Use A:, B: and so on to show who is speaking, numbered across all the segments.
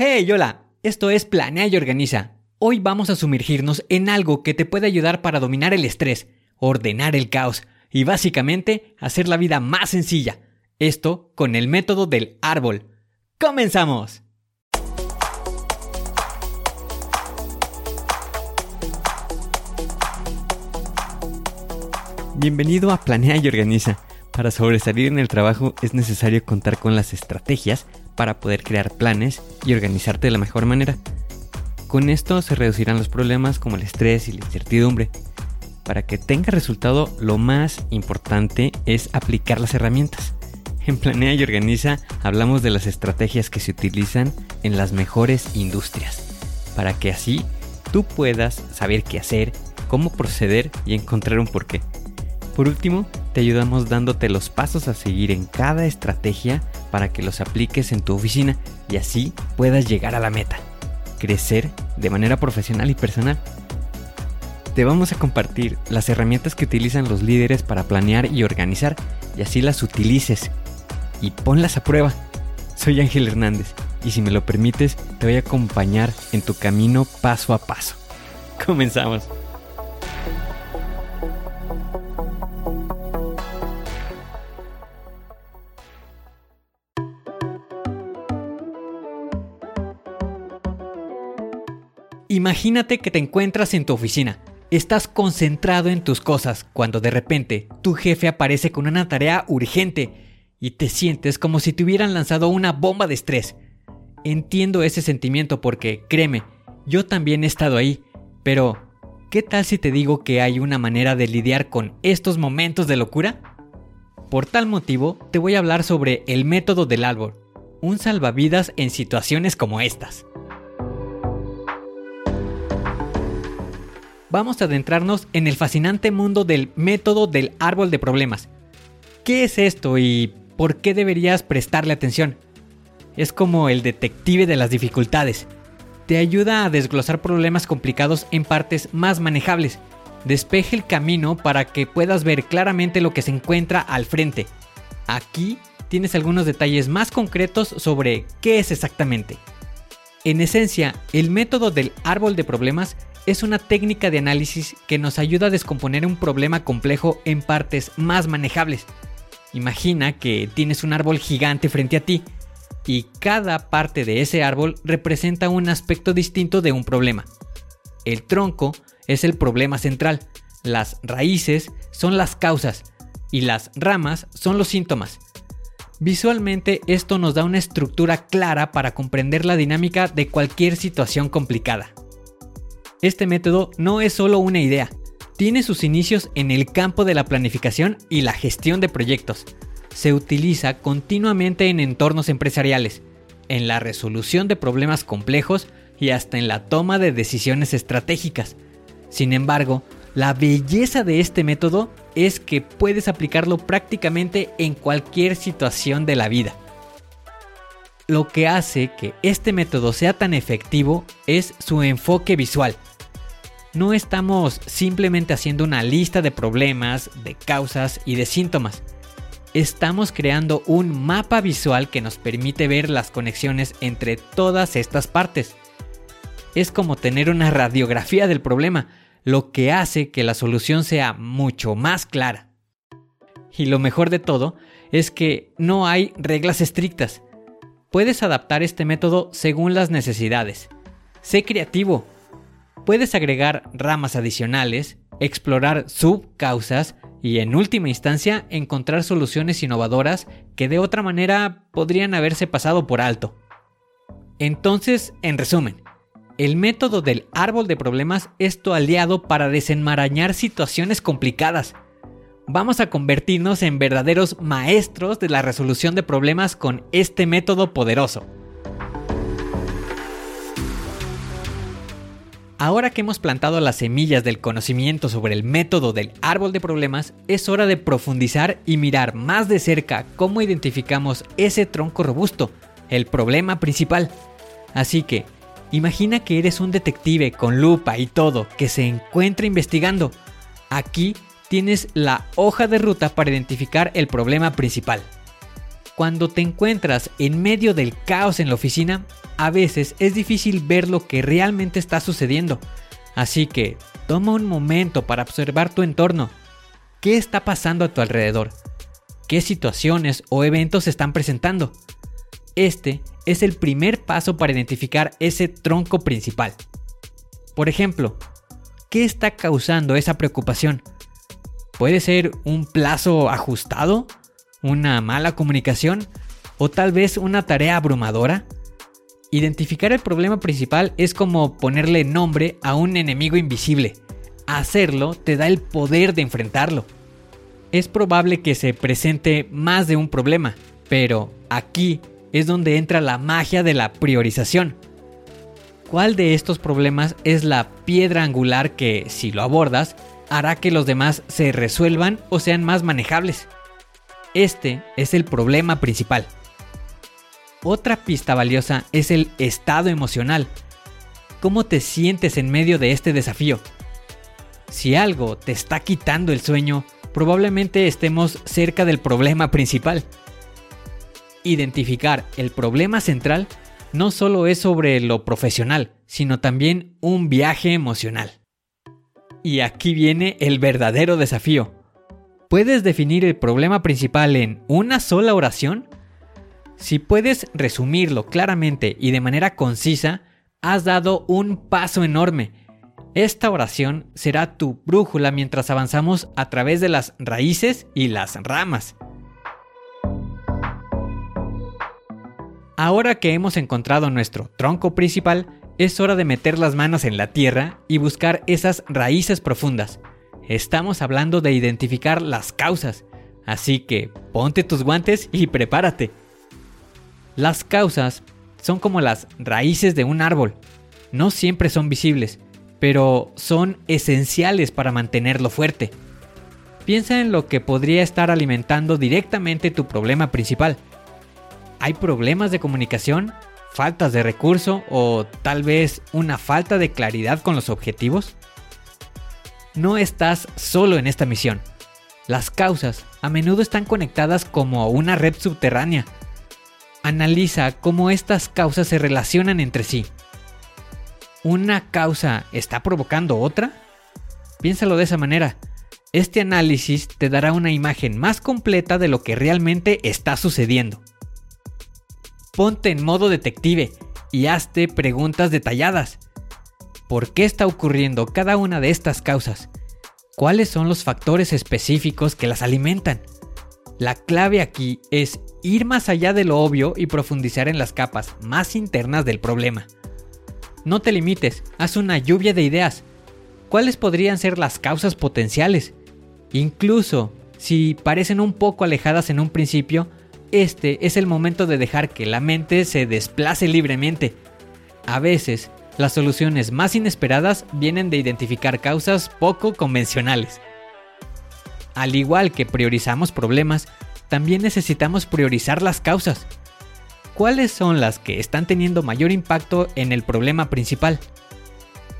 A: Hey, hola, esto es Planea y Organiza. Hoy vamos a sumergirnos en algo que te puede ayudar para dominar el estrés, ordenar el caos y básicamente hacer la vida más sencilla. Esto con el método del árbol. ¡Comenzamos! Bienvenido a Planea y Organiza. Para sobresalir en el trabajo es necesario contar con las estrategias para poder crear planes y organizarte de la mejor manera. Con esto se reducirán los problemas como el estrés y la incertidumbre. Para que tenga resultado, lo más importante es aplicar las herramientas. En Planea y Organiza hablamos de las estrategias que se utilizan en las mejores industrias, para que así tú puedas saber qué hacer, cómo proceder y encontrar un porqué. Por último, te ayudamos dándote los pasos a seguir en cada estrategia para que los apliques en tu oficina y así puedas llegar a la meta, crecer de manera profesional y personal. Te vamos a compartir las herramientas que utilizan los líderes para planear y organizar y así las utilices y ponlas a prueba. Soy Ángel Hernández y si me lo permites te voy a acompañar en tu camino paso a paso. Comenzamos. Imagínate que te encuentras en tu oficina. Estás concentrado en tus cosas cuando de repente tu jefe aparece con una tarea urgente y te sientes como si te hubieran lanzado una bomba de estrés. Entiendo ese sentimiento porque, créeme, yo también he estado ahí, pero ¿qué tal si te digo que hay una manera de lidiar con estos momentos de locura? Por tal motivo, te voy a hablar sobre el método del árbol, un salvavidas en situaciones como estas. Vamos a adentrarnos en el fascinante mundo del método del árbol de problemas. ¿Qué es esto y por qué deberías prestarle atención? Es como el detective de las dificultades. Te ayuda a desglosar problemas complicados en partes más manejables. Despeje el camino para que puedas ver claramente lo que se encuentra al frente. Aquí tienes algunos detalles más concretos sobre qué es exactamente. En esencia, el método del árbol de problemas es una técnica de análisis que nos ayuda a descomponer un problema complejo en partes más manejables. Imagina que tienes un árbol gigante frente a ti y cada parte de ese árbol representa un aspecto distinto de un problema. El tronco es el problema central, las raíces son las causas y las ramas son los síntomas. Visualmente esto nos da una estructura clara para comprender la dinámica de cualquier situación complicada. Este método no es solo una idea, tiene sus inicios en el campo de la planificación y la gestión de proyectos. Se utiliza continuamente en entornos empresariales, en la resolución de problemas complejos y hasta en la toma de decisiones estratégicas. Sin embargo, la belleza de este método es que puedes aplicarlo prácticamente en cualquier situación de la vida. Lo que hace que este método sea tan efectivo es su enfoque visual no estamos simplemente haciendo una lista de problemas, de causas y de síntomas. Estamos creando un mapa visual que nos permite ver las conexiones entre todas estas partes. Es como tener una radiografía del problema, lo que hace que la solución sea mucho más clara. Y lo mejor de todo es que no hay reglas estrictas. Puedes adaptar este método según las necesidades. Sé creativo puedes agregar ramas adicionales, explorar subcausas y en última instancia encontrar soluciones innovadoras que de otra manera podrían haberse pasado por alto. Entonces, en resumen, el método del árbol de problemas es tu aliado para desenmarañar situaciones complicadas. Vamos a convertirnos en verdaderos maestros de la resolución de problemas con este método poderoso. Ahora que hemos plantado las semillas del conocimiento sobre el método del árbol de problemas, es hora de profundizar y mirar más de cerca cómo identificamos ese tronco robusto, el problema principal. Así que, imagina que eres un detective con lupa y todo que se encuentra investigando. Aquí tienes la hoja de ruta para identificar el problema principal. Cuando te encuentras en medio del caos en la oficina, a veces es difícil ver lo que realmente está sucediendo. Así que toma un momento para observar tu entorno. ¿Qué está pasando a tu alrededor? ¿Qué situaciones o eventos se están presentando? Este es el primer paso para identificar ese tronco principal. Por ejemplo, ¿qué está causando esa preocupación? Puede ser un plazo ajustado, una mala comunicación o tal vez una tarea abrumadora. Identificar el problema principal es como ponerle nombre a un enemigo invisible. Hacerlo te da el poder de enfrentarlo. Es probable que se presente más de un problema, pero aquí es donde entra la magia de la priorización. ¿Cuál de estos problemas es la piedra angular que, si lo abordas, hará que los demás se resuelvan o sean más manejables? Este es el problema principal. Otra pista valiosa es el estado emocional. ¿Cómo te sientes en medio de este desafío? Si algo te está quitando el sueño, probablemente estemos cerca del problema principal. Identificar el problema central no solo es sobre lo profesional, sino también un viaje emocional. Y aquí viene el verdadero desafío. ¿Puedes definir el problema principal en una sola oración? Si puedes resumirlo claramente y de manera concisa, has dado un paso enorme. Esta oración será tu brújula mientras avanzamos a través de las raíces y las ramas. Ahora que hemos encontrado nuestro tronco principal, es hora de meter las manos en la tierra y buscar esas raíces profundas. Estamos hablando de identificar las causas, así que ponte tus guantes y prepárate. Las causas son como las raíces de un árbol. No siempre son visibles, pero son esenciales para mantenerlo fuerte. Piensa en lo que podría estar alimentando directamente tu problema principal. ¿Hay problemas de comunicación? ¿Faltas de recurso? ¿O tal vez una falta de claridad con los objetivos? no estás solo en esta misión. Las causas a menudo están conectadas como una red subterránea. Analiza cómo estas causas se relacionan entre sí. ¿Una causa está provocando otra? Piénsalo de esa manera. Este análisis te dará una imagen más completa de lo que realmente está sucediendo. Ponte en modo detective y hazte preguntas detalladas. ¿Por qué está ocurriendo cada una de estas causas? ¿Cuáles son los factores específicos que las alimentan? La clave aquí es ir más allá de lo obvio y profundizar en las capas más internas del problema. No te limites, haz una lluvia de ideas. ¿Cuáles podrían ser las causas potenciales? Incluso si parecen un poco alejadas en un principio, este es el momento de dejar que la mente se desplace libremente. A veces, las soluciones más inesperadas vienen de identificar causas poco convencionales. Al igual que priorizamos problemas, también necesitamos priorizar las causas. ¿Cuáles son las que están teniendo mayor impacto en el problema principal?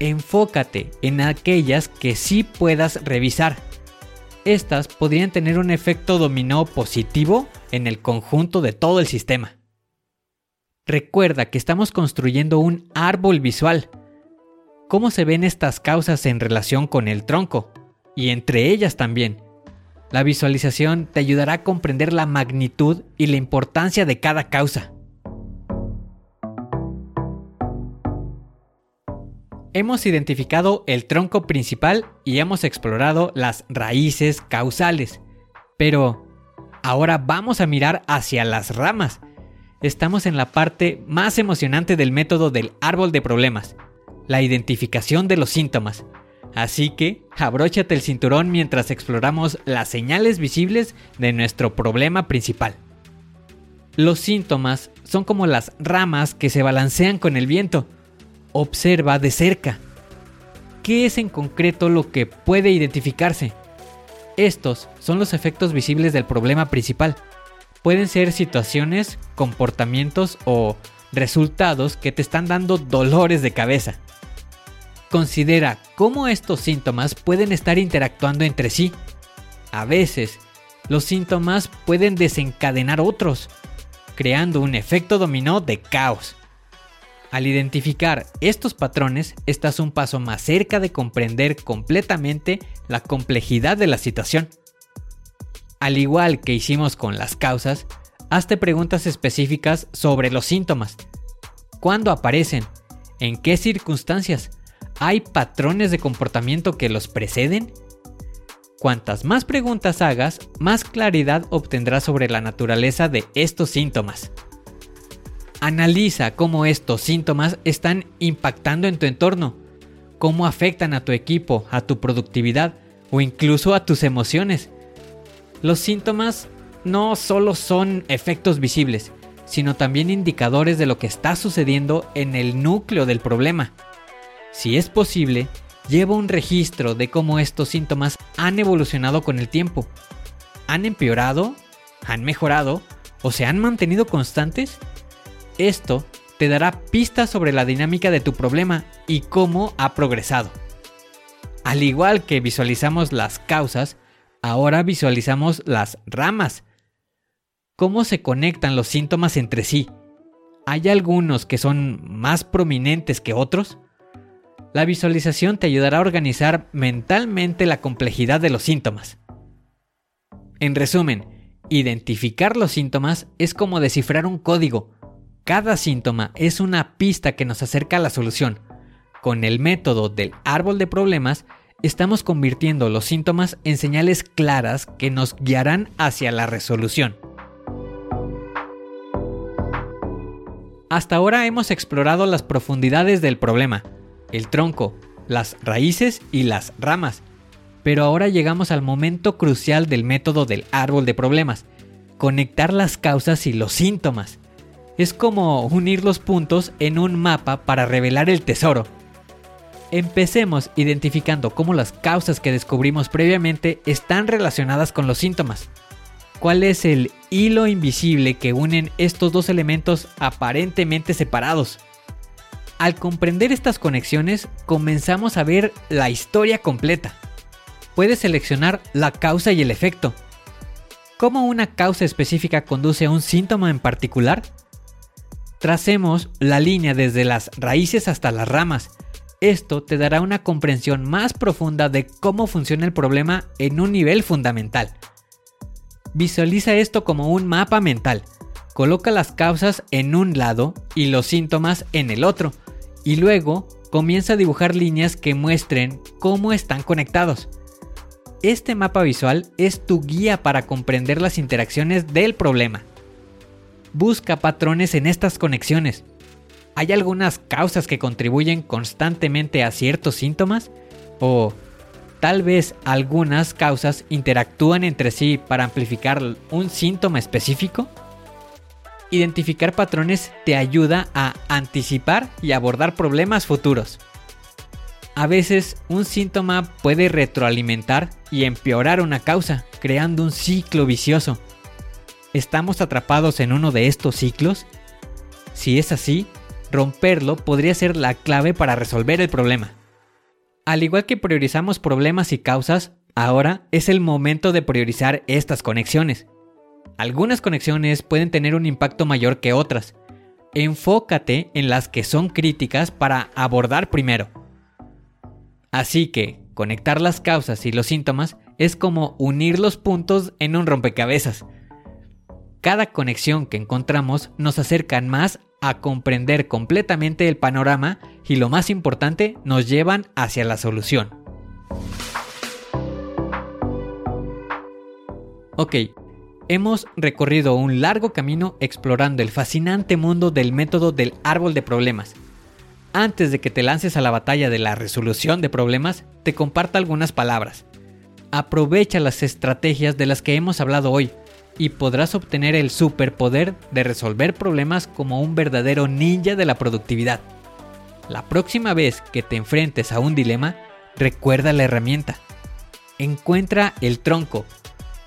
A: Enfócate en aquellas que sí puedas revisar. Estas podrían tener un efecto dominó positivo en el conjunto de todo el sistema. Recuerda que estamos construyendo un árbol visual. ¿Cómo se ven estas causas en relación con el tronco? Y entre ellas también. La visualización te ayudará a comprender la magnitud y la importancia de cada causa. Hemos identificado el tronco principal y hemos explorado las raíces causales. Pero ahora vamos a mirar hacia las ramas estamos en la parte más emocionante del método del árbol de problemas, la identificación de los síntomas. Así que abróchate el cinturón mientras exploramos las señales visibles de nuestro problema principal. Los síntomas son como las ramas que se balancean con el viento. Observa de cerca. ¿Qué es en concreto lo que puede identificarse? Estos son los efectos visibles del problema principal pueden ser situaciones, comportamientos o resultados que te están dando dolores de cabeza. Considera cómo estos síntomas pueden estar interactuando entre sí. A veces, los síntomas pueden desencadenar otros. creando un efecto dominó de caos. Al identificar estos patrones, estás un paso más cerca de comprender completamente la complejidad de la situación. Al igual que hicimos con las causas, hazte preguntas específicas sobre los síntomas. ¿Cuándo aparecen? ¿En qué circunstancias? ¿Hay patrones de comportamiento que los preceden? Cuantas más preguntas hagas, más claridad obtendrás sobre la naturaleza de estos síntomas. Analiza cómo estos síntomas están impactando en tu entorno, cómo afectan a tu equipo, a tu productividad o incluso a tus emociones. Los síntomas no solo son efectos visibles, sino también indicadores de lo que está sucediendo en el núcleo del problema. Si es posible, lleva un registro de cómo estos síntomas han evolucionado con el tiempo. ¿Han empeorado? ¿Han mejorado? ¿O se han mantenido constantes? Esto te dará pistas sobre la dinámica de tu problema y cómo ha progresado. Al igual que visualizamos las causas, ahora visualizamos las ramas. ¿Cómo se conectan los síntomas entre sí? ¿Hay algunos que son más prominentes que otros? La visualización te ayudará a organizar mentalmente la complejidad de los síntomas. En resumen, identificar los síntomas es como descifrar un código cada síntoma es una pista que nos acerca a la solución. Con el método del árbol de problemas, estamos convirtiendo los síntomas en señales claras que nos guiarán hacia la resolución. Hasta ahora hemos explorado las profundidades del problema, el tronco, las raíces y las ramas. Pero ahora llegamos al momento crucial del método del árbol de problemas, conectar las causas y los síntomas es como unir los puntos en un mapa para revelar el tesoro. Empecemos identificando cómo las causas que descubrimos previamente están relacionadas con los síntomas. ¿Cuál es el hilo invisible que unen estos dos elementos aparentemente separados? Al comprender estas conexiones, comenzamos a ver la historia completa. Puedes seleccionar la causa y el efecto. ¿Cómo una causa específica conduce a un síntoma en particular? Tracemos la línea desde las raíces hasta las ramas. Esto te dará una comprensión más profunda de cómo funciona el problema en un nivel fundamental. Visualiza esto como un mapa mental. Coloca las causas en un lado y los síntomas en el otro. Y luego comienza a dibujar líneas que muestren cómo están conectados. Este mapa visual es tu guía para comprender las interacciones del problema. Busca patrones en estas conexiones. ¿Hay algunas causas que contribuyen constantemente a ciertos síntomas? ¿O tal vez algunas causas interactúan entre sí para amplificar un síntoma específico? Identificar patrones te ayuda a anticipar y abordar problemas futuros. A veces un síntoma puede retroalimentar y empeorar una causa, creando un ciclo vicioso. ¿Estamos atrapados en uno de estos ciclos? Si es así, romperlo podría ser la clave para resolver el problema. Al igual que priorizamos problemas y causas, ahora es el momento de priorizar estas conexiones. Algunas conexiones pueden tener un impacto mayor que otras. Enfócate en las que son críticas para abordar primero. Así que, conectar las causas y los síntomas es como unir los puntos en un rompecabezas cada conexión que encontramos nos acerca más a comprender completamente el panorama y lo más importante, nos llevan hacia la solución. Ok, hemos recorrido un largo camino explorando el fascinante mundo del método del árbol de problemas. Antes de que te lances a la batalla de la resolución de problemas, te comparto algunas palabras. Aprovecha las estrategias de las que hemos hablado hoy y podrás obtener el superpoder de resolver problemas como un verdadero ninja de la productividad. La próxima vez que te enfrentes a un dilema, recuerda la herramienta. Encuentra el tronco,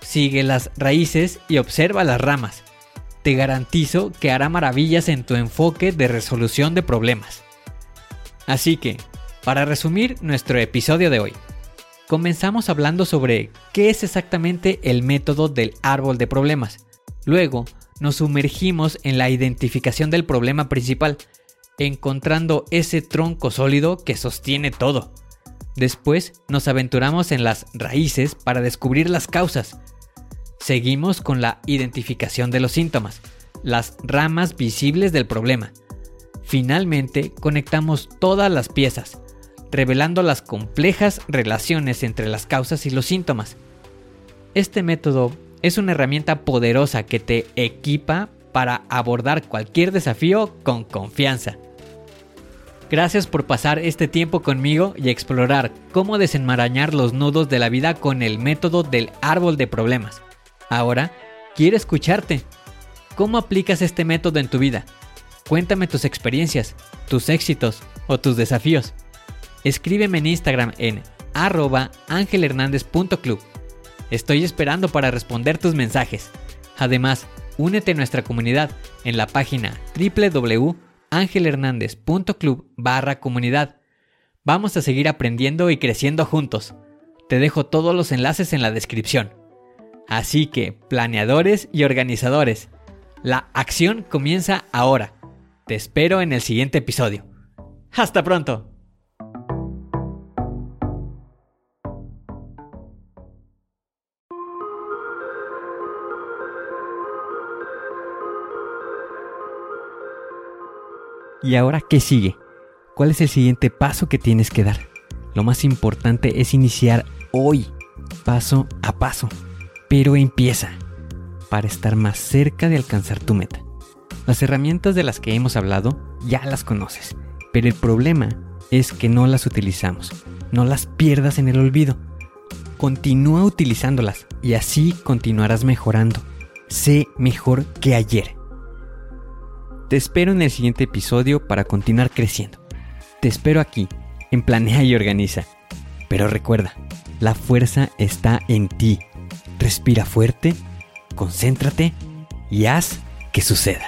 A: sigue las raíces y observa las ramas. Te garantizo que hará maravillas en tu enfoque de resolución de problemas. Así que, para resumir nuestro episodio de hoy, comenzamos hablando sobre qué es exactamente el método del árbol de problemas. Luego, nos sumergimos en la identificación del problema principal, encontrando ese tronco sólido que sostiene todo. Después nos aventuramos en las raíces para descubrir las causas. Seguimos con la identificación de los síntomas, las ramas visibles del problema. Finalmente conectamos todas las piezas, revelando las complejas relaciones entre las causas y los síntomas. Este método es una herramienta poderosa que te equipa para abordar cualquier desafío con confianza. Gracias por pasar este tiempo conmigo y explorar cómo desenmarañar los nudos de la vida con el método del árbol de problemas. Ahora, quiero escucharte. ¿Cómo aplicas este método en tu vida? Cuéntame tus experiencias, tus éxitos o tus desafíos. Escríbeme en Instagram en arroba angelhernandez.club. Estoy esperando para responder tus mensajes. Además, únete a nuestra comunidad en la página www.angelhernandez.club barra comunidad. Vamos a seguir aprendiendo y creciendo juntos. Te dejo todos los enlaces en la descripción. Así que, planeadores y organizadores, la acción comienza ahora. Te espero en el siguiente episodio. Hasta pronto. ¿Y ahora qué sigue? ¿Cuál es el siguiente paso que tienes que dar? Lo más importante es iniciar hoy, paso a paso. Pero empieza, para estar más cerca de alcanzar tu meta. Las herramientas de las que hemos hablado ya las conoces, pero el problema es que no las utilizamos. No las pierdas en el olvido. Continúa utilizándolas y así continuarás mejorando. Sé mejor que ayer. Te espero en el siguiente episodio para continuar creciendo. Te espero aquí, en Planea y Organiza. Pero recuerda, la fuerza está en ti. Respira fuerte, concéntrate y haz que suceda.